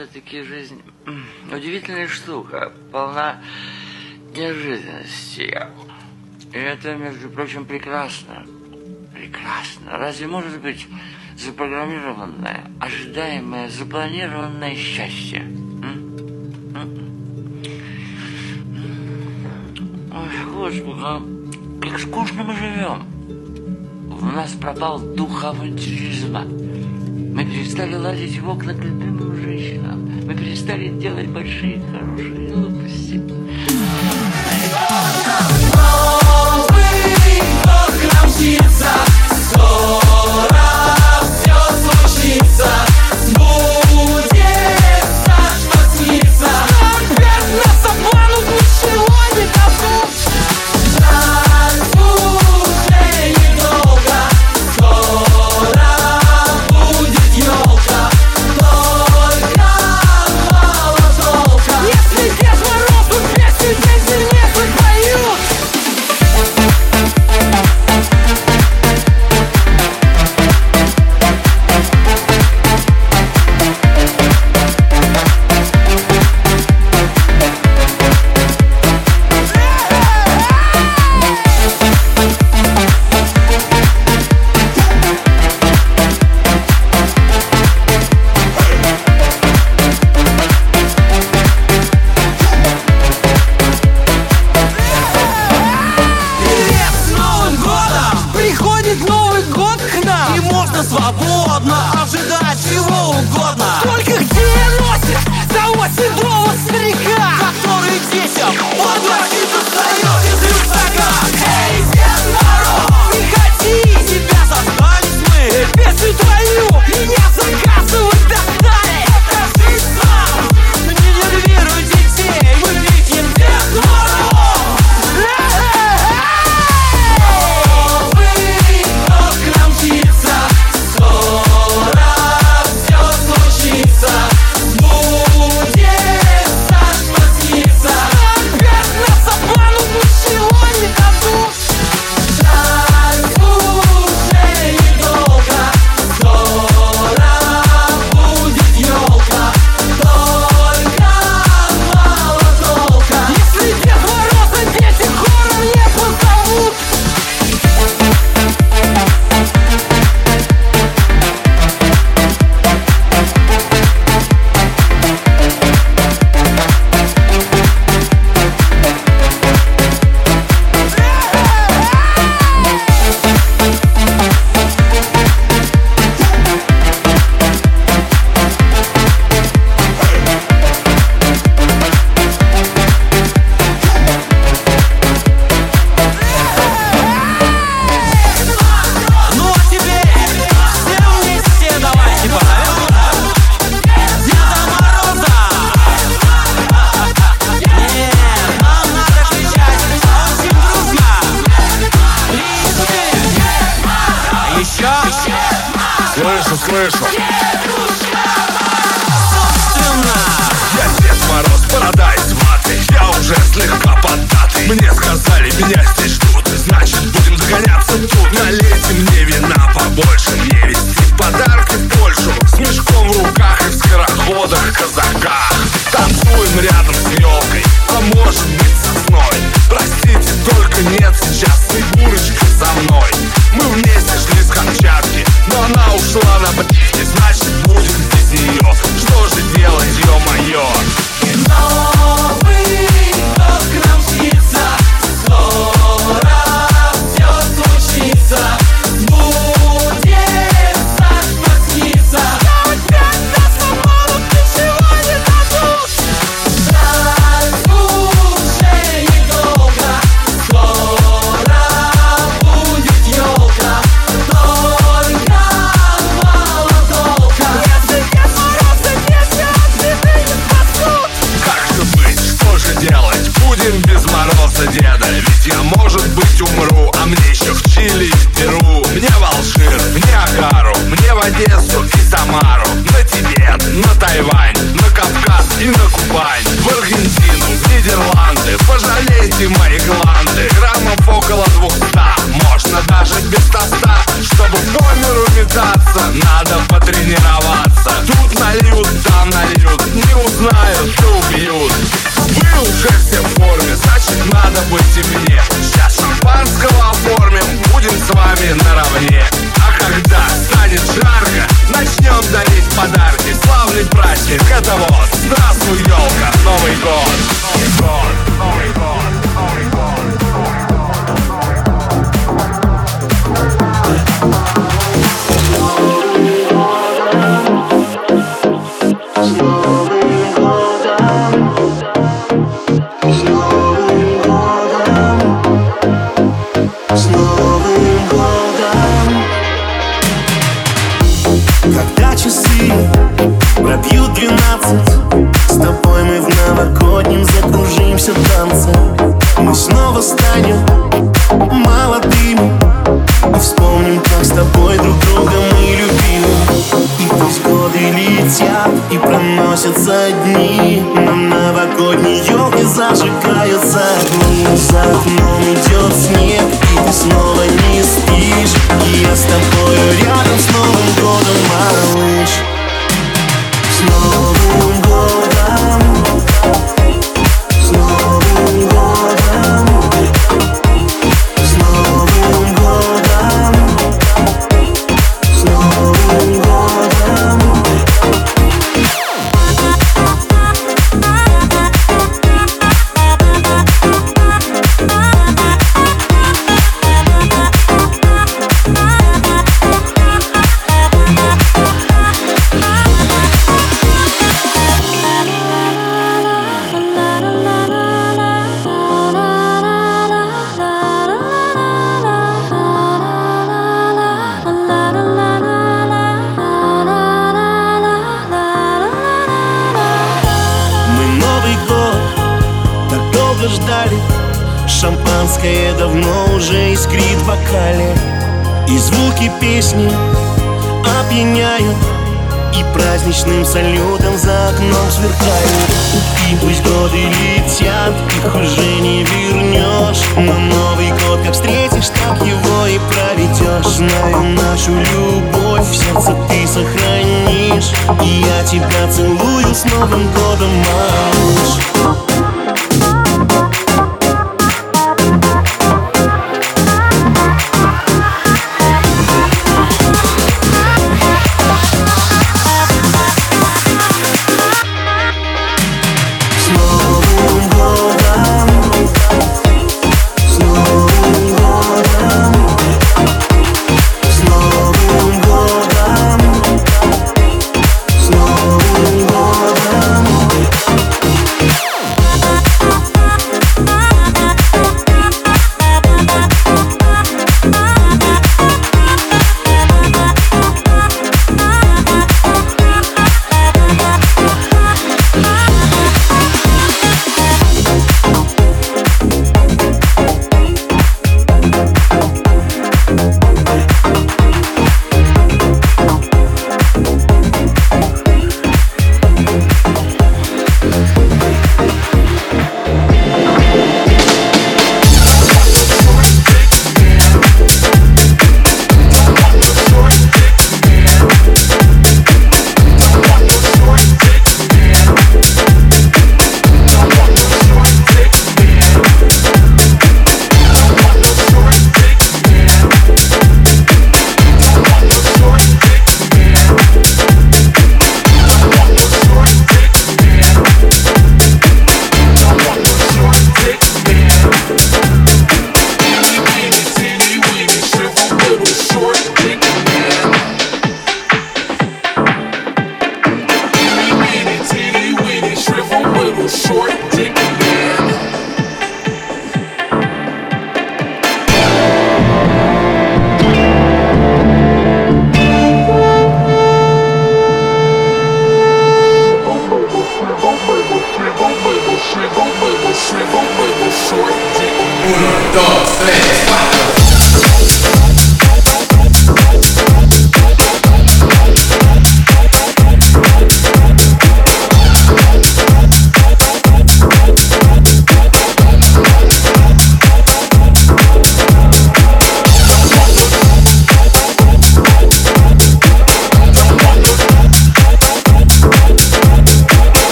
Все-таки жизнь удивительная штука, полна неожиданностей. И это, между прочим, прекрасно. Прекрасно. Разве может быть запрограммированное, ожидаемое, запланированное счастье? Ой, Господи, а как скучно мы живем. У нас пропал дух авантюризма перестали лазить в окна к любимым женщинам. Мы перестали делать большие, хорошие глупости. вами наравне А когда станет жарко, начнем дарить подарки Славлить праздник, это вот, здравствуй, елка, Новый год!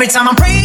Every time I'm praying,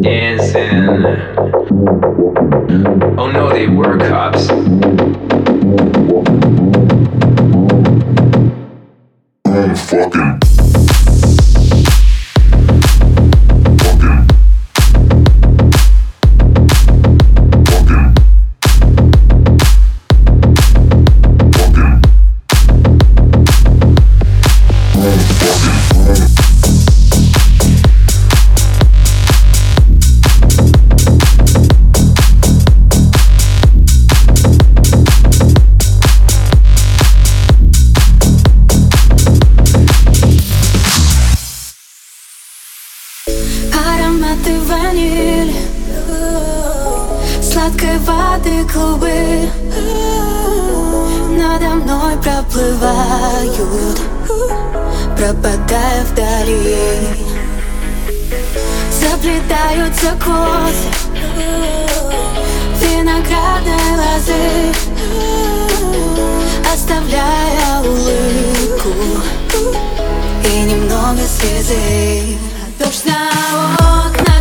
dancing. Oh no, they were cops. Oh fucking. поют Пропадая вдали. Заплетаются косы Виноградной лозы Оставляя улыбку И немного слезы. Дождь на окна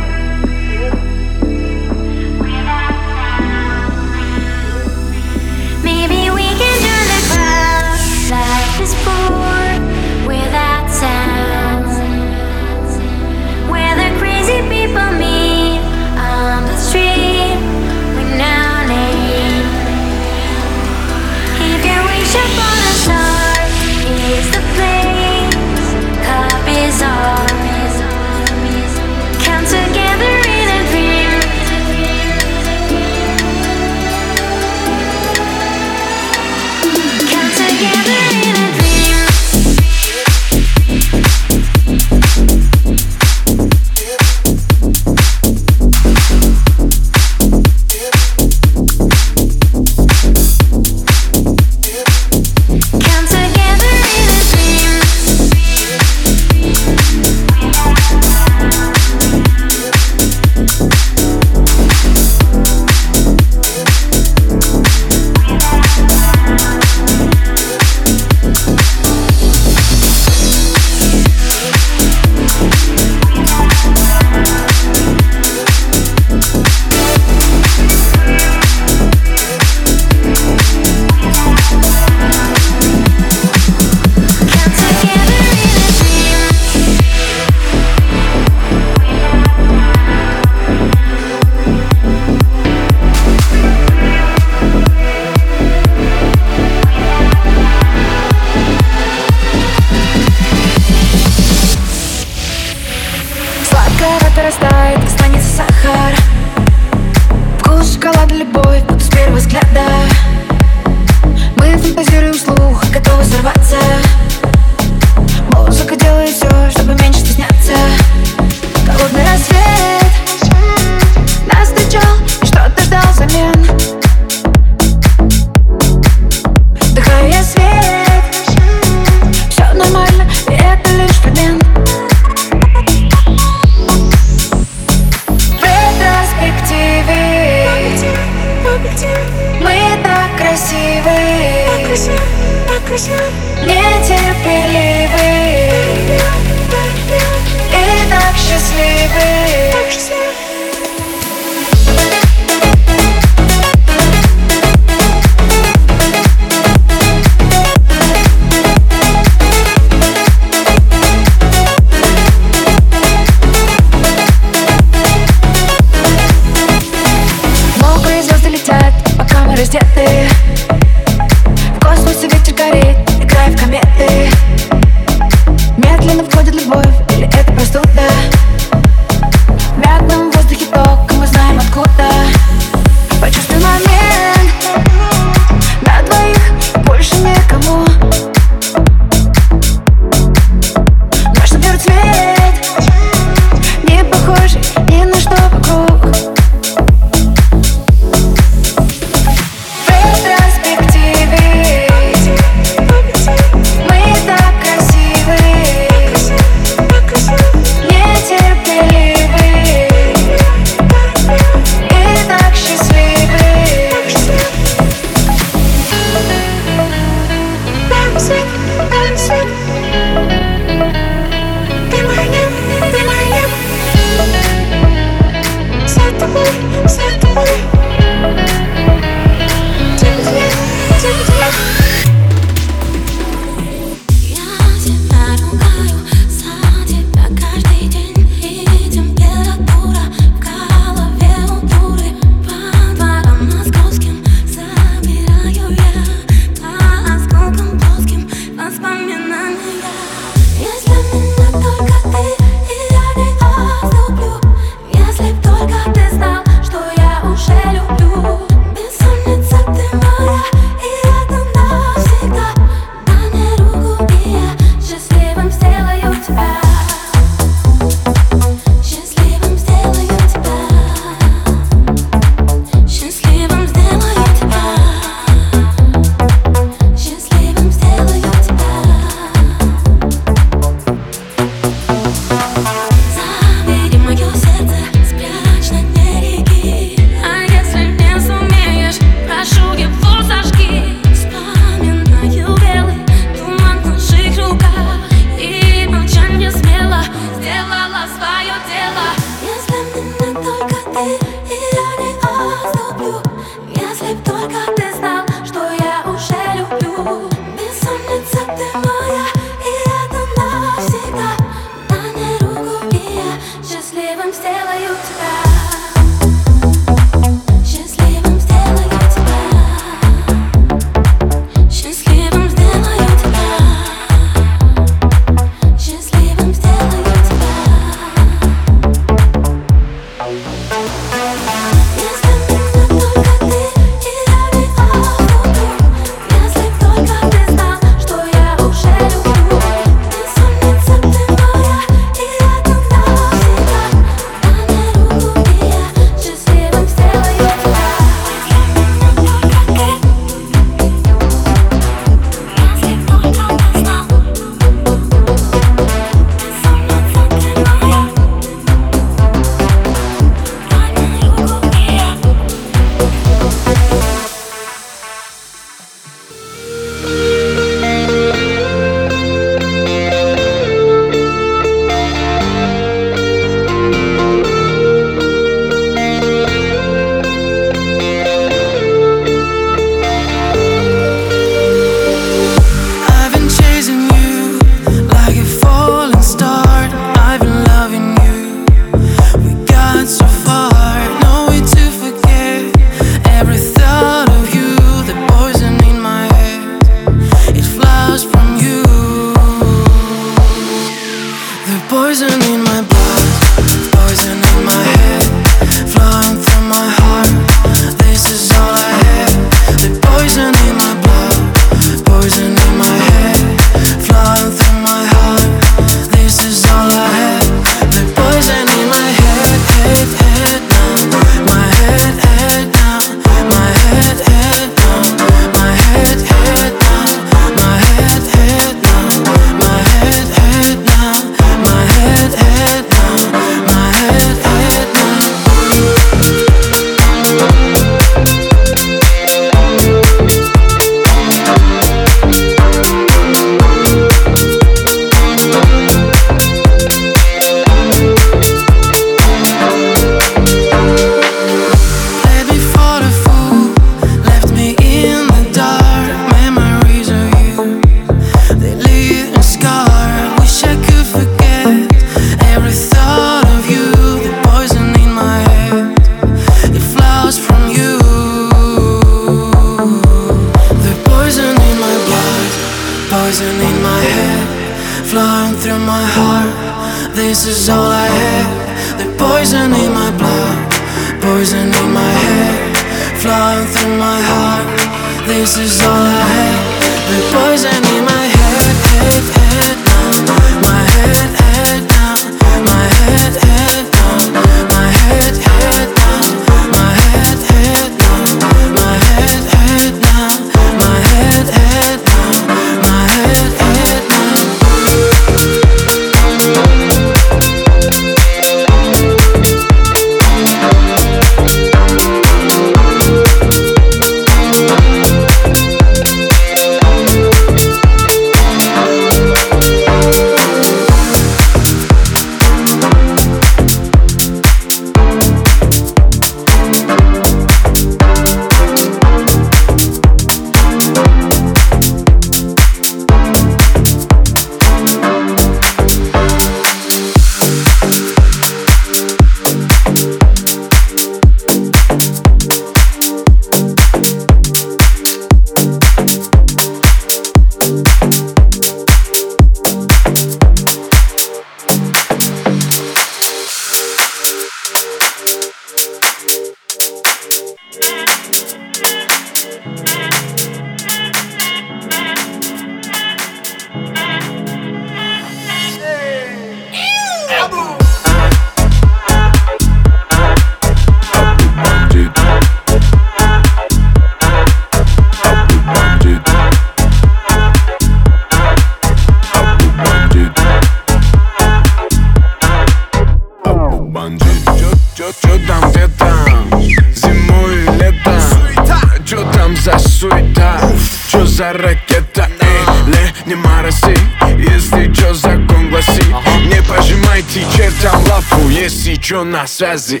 чё, на связи?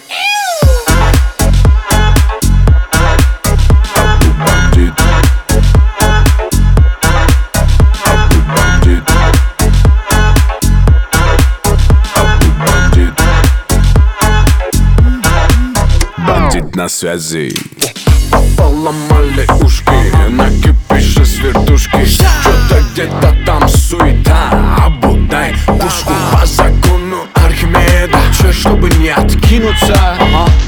Бандит на связи. Поломали ушки Накипишь с вертушки Что-то где-то там суета. Обудай пушку закону Чтобы не откинуться.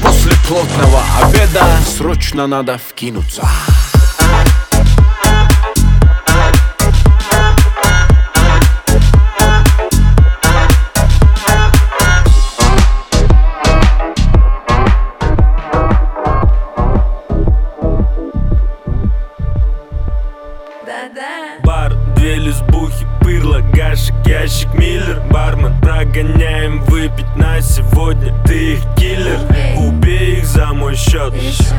После плотного обеда Срочно надо вкинуться Прогоняем выпить на сегодня. Ты их киллер, убей их за мой счет.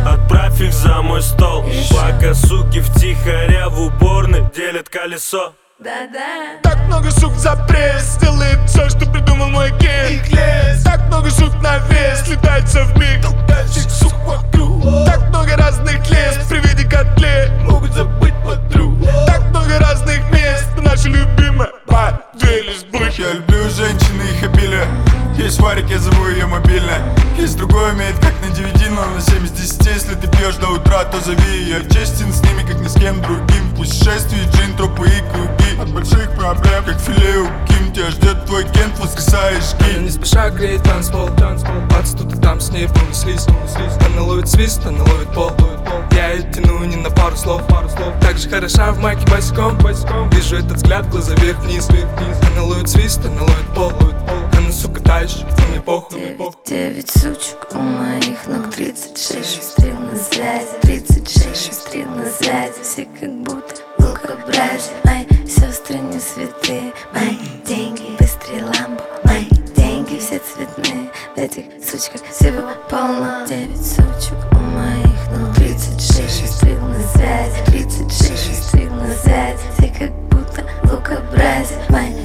Отправь их за мой стол. Пока суки втихаря в уборной делят колесо. Так много сук за пресс. Делает все, что придумал мой ген Так много сук на вес. Летается в миг. Толкальщик сук вокруг. Так много разных лес. При виде котлет Могут забыть подруг. Так много разных мест. Наша любимая две лесбухи Я люблю женщин Есть варик, я зову ее мобильной Есть другой умеет как на 9, но на 7 из 10 Если ты пьешь до утра, то зови Я честен с ними, как ни с кем другим. Путешествий, джин, тропы и круги. От больших проблем, как филе у Ким Тебя ждет твой кент, воскресаешь Я гимн не спеша греет танцпол Бац, тут и там с ней понеслись. Она ловит свист, она ловит пол. Я ее тяну не на пару слов. Так же хороша в майке босиком. Вижу этот взгляд, глаза вверх-вниз. Она ловит свист, она ловит пол. Она, сука, та еще, мне похуй Девять сучек у моих ног. 36 Шустрил на связи. 36 шустрил на связи. Все как будто лукобразие Мои сестры не святые. Мои деньги быстрее ламбо Мои деньги все цветные. В этих сучках всего полно. Девять сучек у моих ног. 36 Шустрил на связи. 36 шустрил на связи. Все как будто лукобразие Мои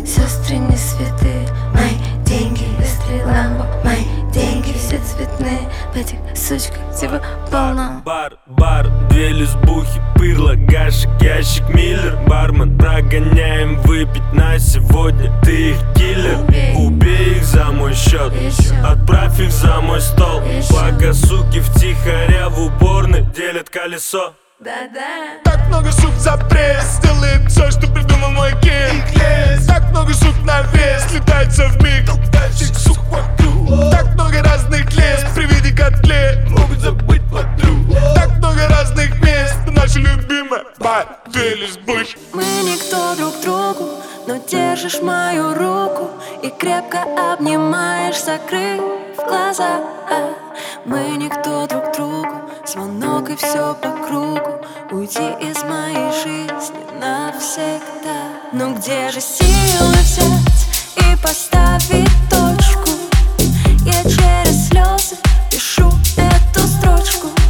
Катя, сучка, типа полно. Бар, бар, две лесбухи, пырла, гашек, ящик, миллер. Бармен, прогоняем выпить на сегодня Ты их киллер, убей, убей их за мой счет Еще. Отправь их за мой стол. Еще. Пока суки втихаря в уборной делят колесо. Да-да. Так много суп за пресс Делает все, что придумал мой кит Так много суп на вес Летает в миг. Толкальщик, сука. Так много разных лес при виде котлет Так много разных мест Наша любимая Бателис Мы никто друг другу Но держишь мою руку И крепко обнимаешь, закрыв глаза. Мы никто друг другу Звонок и все по кругу. Уйди из моей жизни навсегда. Но где же силы взять и поставить точку? через слезы пишу эту строчку.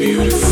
beautiful.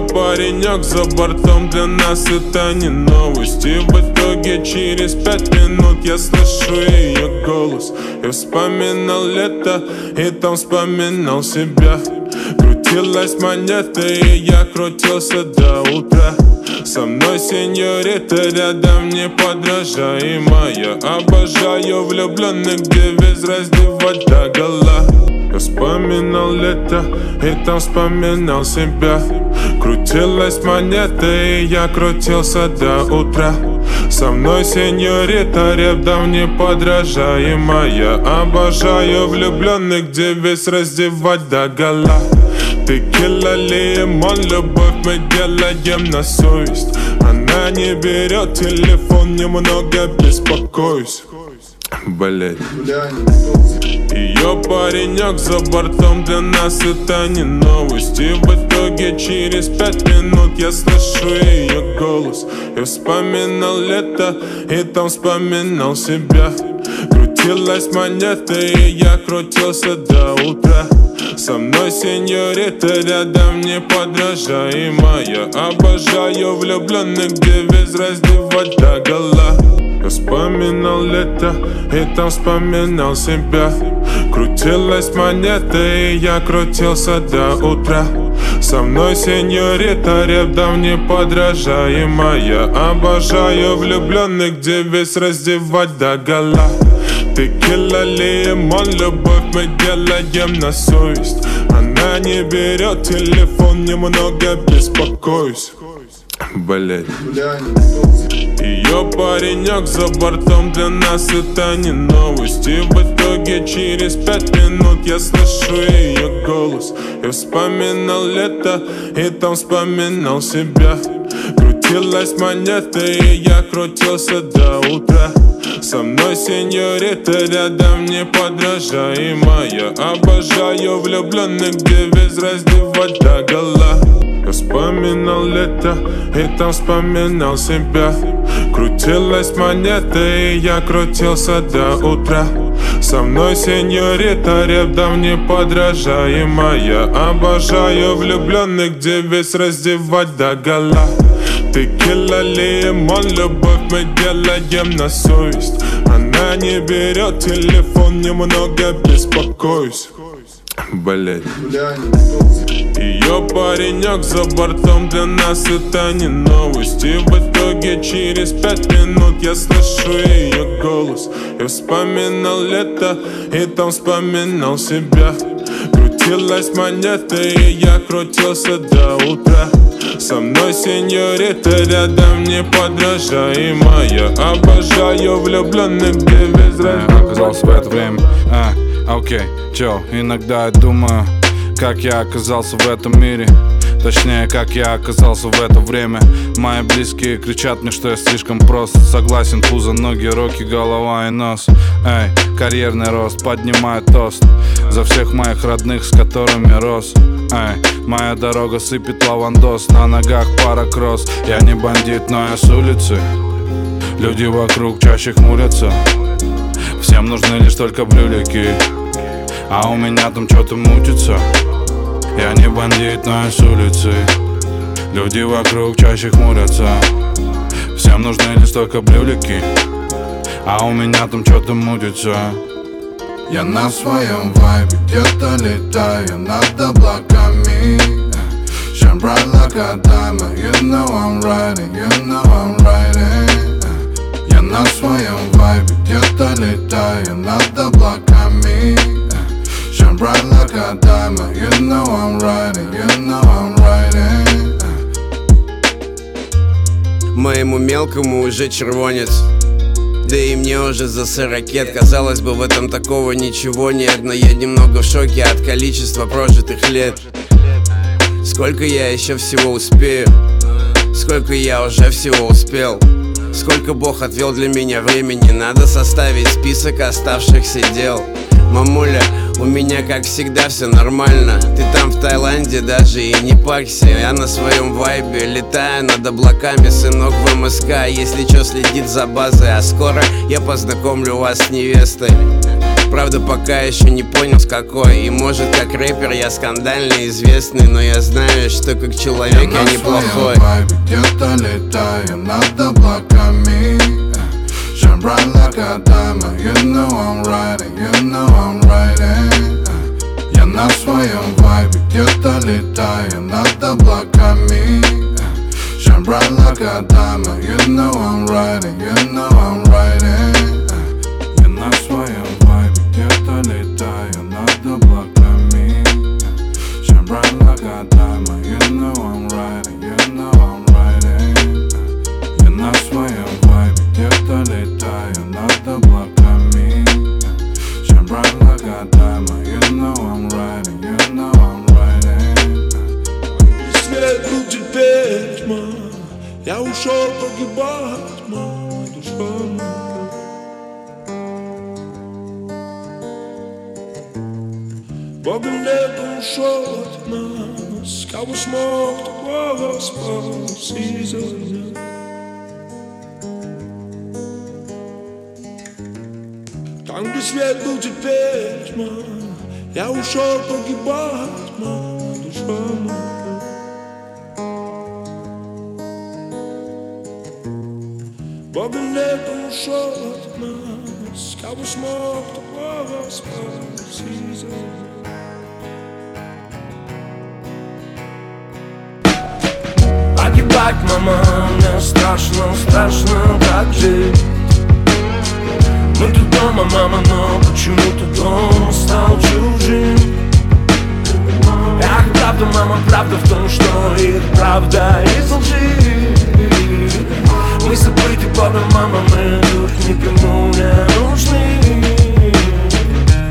Паренек за бортом Для нас это не новости В итоге через пять минут я слышу ее голос. Я вспоминал лето и там вспоминал себя. Крутилась монета и я крутился до утра. Со мной сеньорита рядом неподражаемая Обожаю влюбленных девиз раздевать до гола я вспоминал лето и там вспоминал себя. Крутилась монета и я крутился до утра. Со мной сеньорита рядом неподражаемая Обожаю влюбленных девиз раздевать до гола. Текила, лимон, любовь мы делаем на совесть. Она не берет телефон, немного беспокоюсь. Блять ее паренек за бортом для нас это не новость. И в итоге через пять минут я слышу ее голос. Я вспоминал лето и там вспоминал себя. Крутилась монета и я крутился до утра. Со мной сеньорита рядом неподражаемая Обожаю влюбленных девиз раздевать до гола я вспоминал лето и там вспоминал себя. Крутилась монета и я крутился до утра. Со мной сеньорита рядом неподражаемая Обожаю влюбленных девиз раздевать до гола. Текила, лимон, любовь мы делаем на совесть. Она не берет телефон, немного беспокоюсь Блять Ее паренек за бортом для нас это не новость. И в итоге через пять минут я слышу ее голос. Я вспоминал лето и там вспоминал себя. Крутилась монета и я крутился до утра со мной сеньорита рядом неподражаемая Обожаю влюбленных девиз раздевать до гола. Я вспоминал лето и там вспоминал себя. Крутилась монета и я крутился до утра. Со мной сеньорита рядом неподражаемая Обожаю влюбленных девиз раздевать до гола Текила, лимон, любовь мы делаем на совесть. Она не берет телефон, немного беспокоюсь. Блять Ее паренек за бортом для нас это не новость. И в итоге через пять минут я слышу ее голос. Я вспоминал лето и там вспоминал себя Крутилась монета и я крутился до утра. Со мной сеньорита рядом неподражаемая Обожаю влюбленных, без разницы. Оказался в это время, а, окей, чё, иногда я думаю Как я оказался в этом мире Точнее, как я оказался в это время. Мои близкие кричат мне, что я слишком прост. Согласен, пузо, ноги, руки, голова и нос. Эй, карьерный рост, поднимаю тост. За всех моих родных, с которыми рос. Эй, моя дорога сыпет лавандос. На ногах пара кросс. Я не бандит, но я с улицы. Люди вокруг чаще хмурятся. Всем нужны лишь только блюлики А у меня там что-то мутится я не бандит, но я с улицы. Люди вокруг чаще хмурятся. Всем нужны лишь только брюлики А у меня там что-то мутится. Я на своем вайбе где-то летаю над облаками. Shine bright like a diamond You know I'm riding, you know I'm riding. Я на своем вайбе где-то летаю над облаками Bright like a diamond You know I'm riding, you know I'm riding. Моему мелкому уже червонец да и мне уже за сорокет. Казалось бы, в этом такого ничего нет Но я немного в шоке от количества прожитых лет. Сколько я еще всего успею? Сколько я уже всего успел? Сколько Бог отвел для меня времени? Надо составить список оставшихся дел Мамуля, у меня как всегда все нормально. Ты там в Таиланде даже и не парься. Я на своем вайбе летаю над облаками Сынок в МСК, если чё следит за базой А скоро я познакомлю вас с невестой. Правда, пока еще не понял с какой. И может, как рэпер я скандально известный Но я знаю, что как человек я, я неплохой. Где-то летаю над облаками Shine bright like a diamond You know I'm riding, you know I'm riding Я на своем вайбе где-то летаю над облаками Shine bright like a diamond You know I'm riding, you know I'm riding Ушел погибать, мама, душа моя Богом небо ушел от нас Кого смог, того спас из огня Там, где свет был теперь Богом небо ушел от нас Кого смог, того спас из огня Погибать, мама, мне страшно, страшно так жить. Мы тут дома, мама, но почему-то дом стал чужим. Ах, правда, мама, правда в том, что их правда из лжи Мы забыты Богом, мама, мы тут никому не нужны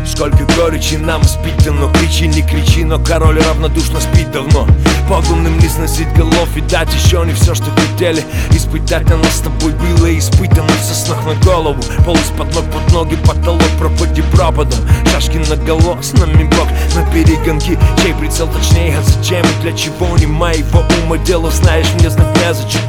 Сколько горечи нам испытано Кричи, не кричи, но король равнодушно спит давно. Погумным не сносить голов и дать еще не все, что хотели. Испытать оно с тобой было испытано Со снах на голову, пол из-под ног под ноги Потолок пропади пропадом. Шашки на голо, с нами бог на перегонки. Чей прицел точнее, а зачем и для чего? Не моего ума дело, знаешь, мне знать незачем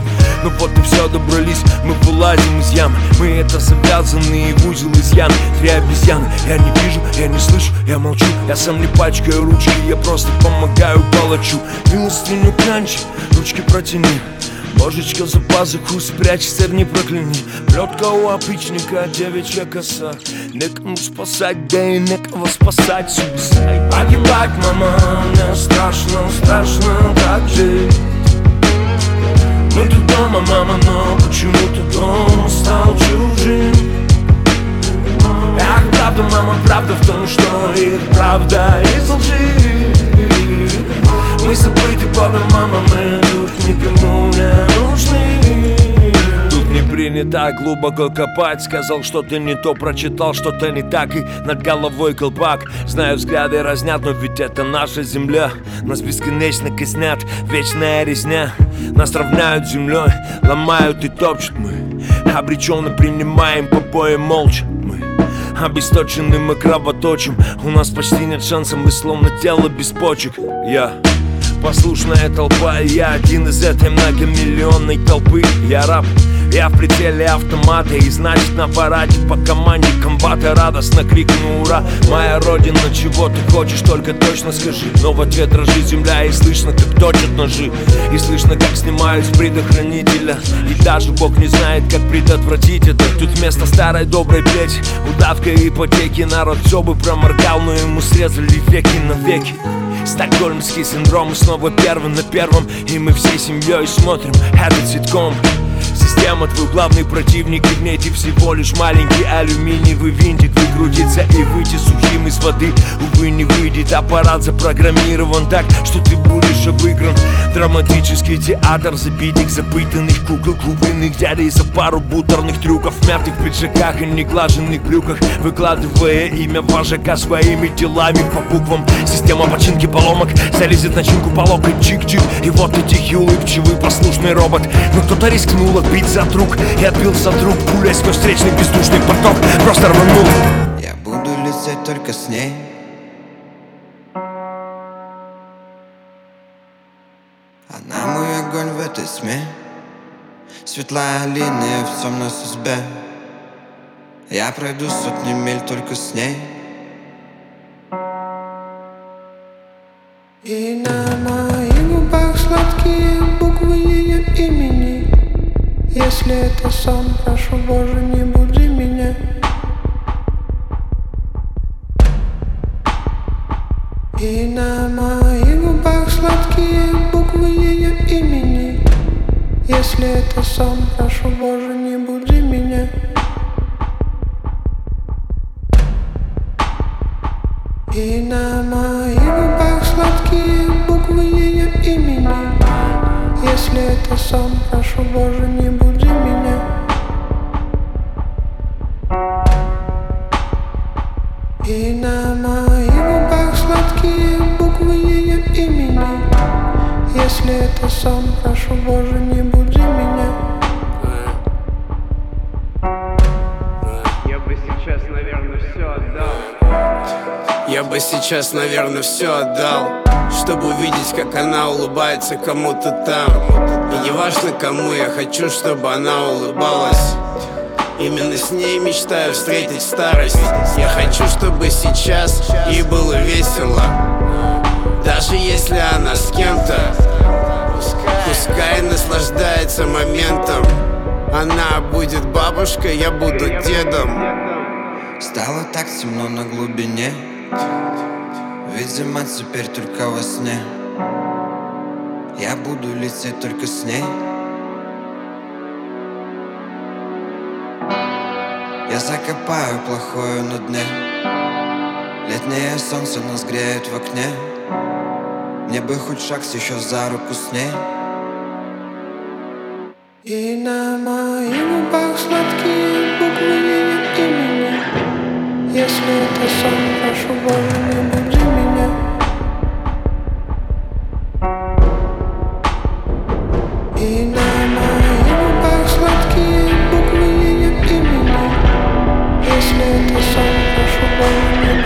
ну вот и все, добрались, мы вылазим из ям Мы это завязанные в узел изъян. Три обезьяны, я не вижу, я не слышу, я молчу. Я сам не пачкаю ручки, я просто помогаю палачу. Милостыню клянчи, ручки протяни. Божечка за пазуху спрячь, сэр не прокляни. Плетка у опричника, девичья коса Некому спасать, да и некого спасать. Погибать, мама, мне страшно, страшно так жить мы тут дома, мама, но почему-то дом стал чужим? Ах, правда, мама, правда в том, что их правда из лжи. Мы забыты Богом, мама, мы тут никому не нужны Тут не принято глубоко копать. Сказал, что ты не то прочитал, что-то не так. И над головой колпак. Знаю, взгляды разнят, но ведь это наша земля. Нас бесконечно казнят, вечная резня. Нас равняют землей, ломают и топчут мы. Обреченно принимаем побои молча мы. Обесточены мы кровоточим. У нас почти нет шанса, мы словно тело без почек. Я Послушная толпа, я один из этой многомиллионной толпы. Я раб, я в прицеле автомата И значит на параде по команде комбата Радостно крикну ура! Моя родина, чего ты хочешь, только точно скажи! Но в ответ дрожит земля и слышно, как точат ножи! И слышно, как снимают с предохранителя! И даже Бог не знает, как предотвратить это! Тут вместо старой доброй плети Удавка ипотеки Народ все бы проморгал, но ему срезали веки навеки Стокгольмский синдром, и снова первым на первом! И мы всей семьей смотрим этот ситком Система твой главный противник И в ней ты всего лишь маленький алюминиевый винтик Выкрутиться и выйти сухим из воды. Увы, не выйдет, аппарат запрограммирован так Что ты будешь обыгран. Драматический театр забитых, запытанных кукол Купленных дядей за пару бутерных трюков. В мятых пиджаках и неглаженных брюках Выкладывая имя вожака своими делами по буквам. Система починки поломок залезет начинку по локоть чик-чик. И вот и тихий улыбчивый послушный робот. Но кто-то рискнул отбиться от рук И отбился от рук пуля сквозь встречный бездушный поток. Просто рванул. Я буду лететь только с ней. Она мой огонь в этой тьме. Светлая линия в темной судьбе. Я пройду сотни миль только с ней. И на моих губах сладкие буквы ее имени Если это сон, прошу Боже, не буди меня. И на моих губах сладкие буквы ее имени. Если это сон, прошу Боже, не буди Если это сон, прошу Боже, не буди меня. И на моих губах сладкие буквы ее имени. Если это сон, прошу Боже, не буди меня. Я бы сейчас, наверное, все отдал. Я бы сейчас, наверное, все отдал Чтобы увидеть, как она улыбается кому-то там. И не важно кому, я хочу, чтобы она улыбалась. Именно с ней мечтаю встретить старость. Я хочу, чтобы сейчас ей было весело. Даже если она с кем-то Пускай наслаждается моментом. Она будет бабушкой, я буду дедом. Стало так темно на глубине Видимо, теперь только во сне. Я буду лететь только с ней. Я закопаю плохое на дне. Летнее солнце нас греет в окне. Мне бы хоть шаг еще за руку с ней. И на моих губах сладкие буквы имени Если это сон, прошу Боже, не Если это сон, прошу Боже, не буди